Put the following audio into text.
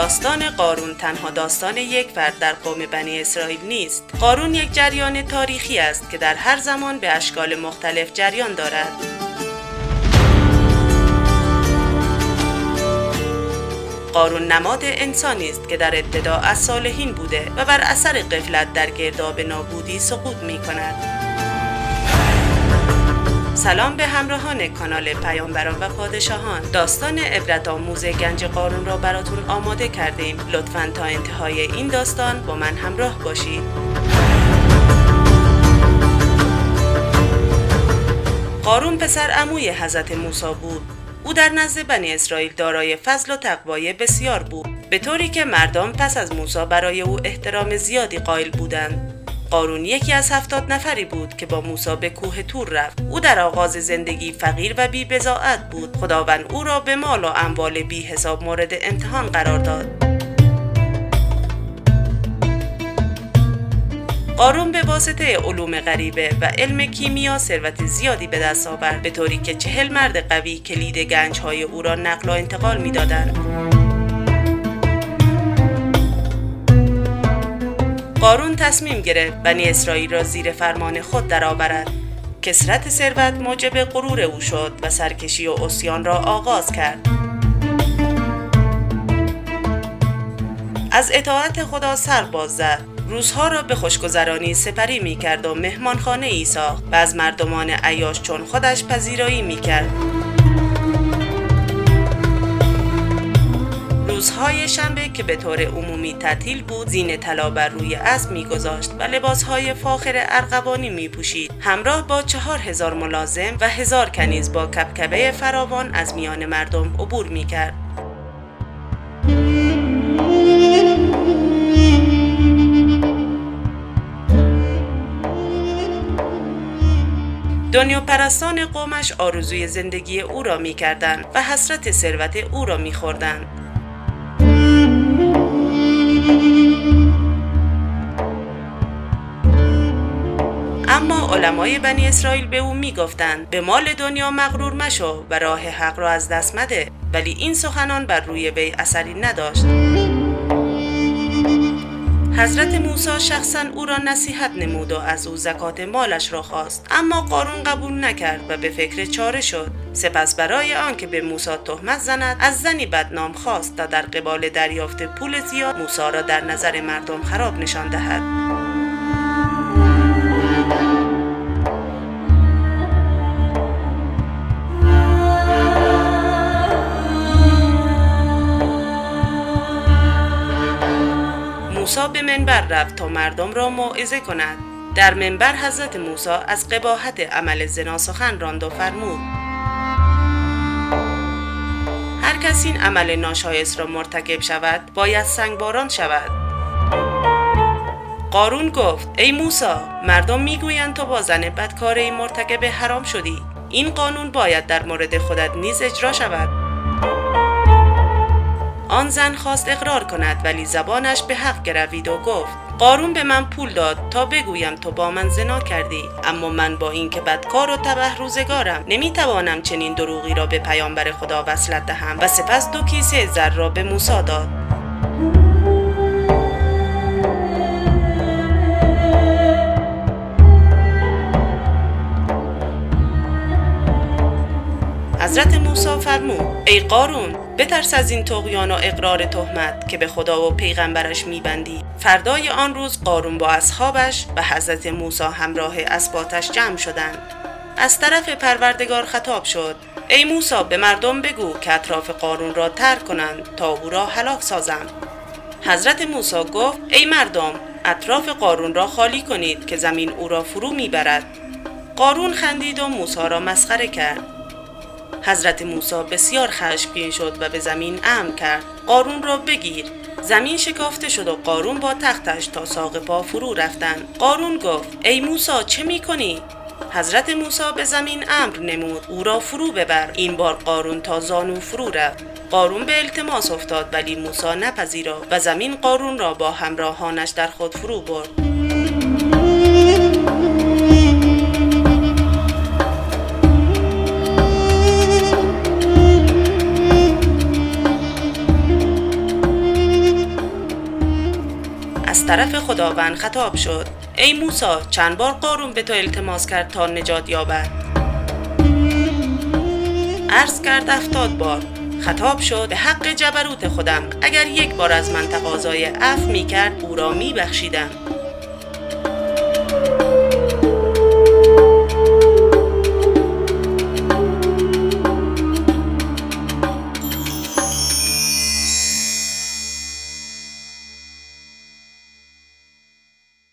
داستان قارون تنها داستان یک فرد در قوم بنی اسرائیل نیست. قارون یک جریان تاریخی است که در هر زمان به اشکال مختلف جریان دارد. قارون نماد انسانی است که در ابتدا از صالحین بوده و بر اثر قفلت در گرداب نابودی سقوط می کند. سلام به همراهان کانال پیامبران و پادشاهان. داستان عبرت آموز گنج قارون را براتون آماده کردیم. لطفا تا انتهای این داستان با من همراه باشید. قارون پسر عموی حضرت موسی بود. او در نزد بنی اسرائیل دارای فضل و تقوای بسیار بود به طوری که مردم پس از موسی برای او احترام زیادی قائل بودند. قارون یکی از هفتاد نفری بود که با موسی به کوه تور رفت. او در آغاز زندگی فقیر و بی بود. خداوند او را به مال و اموال بی حساب مورد امتحان قرار داد. قارون به واسطه علوم غریبه و علم کیمیا ثروت زیادی به دست آورد به طوری که چهل مرد قوی کلید گنج های او را نقل و انتقال می‌دادند. قارون تصمیم گرفت بنی اسرائیل را زیر فرمان خود درآورد. کسرت ثروت موجب غرور او شد و سرکشی و اسیان را آغاز کرد. از اطاعت خدا سر باز زد. روزها را به خوشگذرانی سپری می کرد و مهمانخانه ای ساخت و از مردمان عیاش چون خودش پذیرایی می کرد. شنبه که به طور عمومی تعطیل بود زین طلا بر روی اسب میگذاشت و لباسهای فاخر ارغوانی میپوشید. همراه با چهار هزار ملازم و هزار کنیز با کبکبه فراوان از میان مردم عبور می‌کرد. دنیا پرستان قومش آرزوی زندگی او را می و حسرت ثروت او را می اما علمای بنی اسرائیل به او می‌گفتند به مال دنیا مغرور مشو و راه حق را از دست مده. ولی این سخنان بر روی وی اثری نداشت. حضرت موسی شخصا او را نصیحت نمود و از او زکات مالش را خواست اما قارون قبول نکرد و به فکر چاره شد. سپس برای آنکه به موسی تهمت زند از زنی بدنام خواست تا در قبال دریافت پول زیاد موسی را در نظر مردم خراب نشان دهد. موسی به منبر رفت تا مردم را موعظه کند. در منبر حضرت موسی از قباحت عمل زنا سخن راند و فرمود. هر کسی این عمل ناشایست را مرتکب شود باید سنگباران شود. قارون گفت ای موسی مردم می‌گویند تو با زن بدکاره مرتکب حرام شدی. این قانون باید در مورد خودت نیز اجرا شود. زن خواست اقرار کند ولی زبانش به حق گروید و گفت قارون به من پول داد تا بگویم تو با من زنا کردی. اما من با اینکه بدکار و تبه روزگارم نمی‌توانم چنین دروغی را به پیامبر خدا وصلت دهم و سپس دو کیسه زر را به موسی داد. فرمود. ای قارون بترس از این تقیان و اقرار تهمت که به خدا و پیغمبرش میبندی. فردای آن روز قارون با اصحابش و حضرت موسی همراه اسباتش جمع شدند. از طرف پروردگار خطاب شد. ای موسی به مردم بگو که اطراف قارون را ترک کنند تا او را هلاک سازم. حضرت موسی گفت ای مردم اطراف قارون را خالی کنید که زمین او را فرو می‌برد. قارون خندید و موسی را مسخره کرد. حضرت موسی بسیار خشمگین شد و به زمین ام کرد. قارون را بگیر. زمین شکافته شد و قارون با تختش تا ساق پا فرو رفتند. قارون گفت ای موسی چه می‌کنی؟ حضرت موسی به زمین امر نمود. او را فرو ببر. این بار قارون تا زانو فرو رفت. قارون به التماس افتاد ولی موسی نپذیرا و زمین قارون را با همراهانش در خود فرو برد. طرف خداوند خطاب شد. ای موسی چند بار قارون به تو التماس کرد تا نجات یابد؟ عرض کرد افتاد بار. خطاب شد به حق جبروت خودم. اگر یک بار از من تقاضای عفو می کرد او را می بخشیدم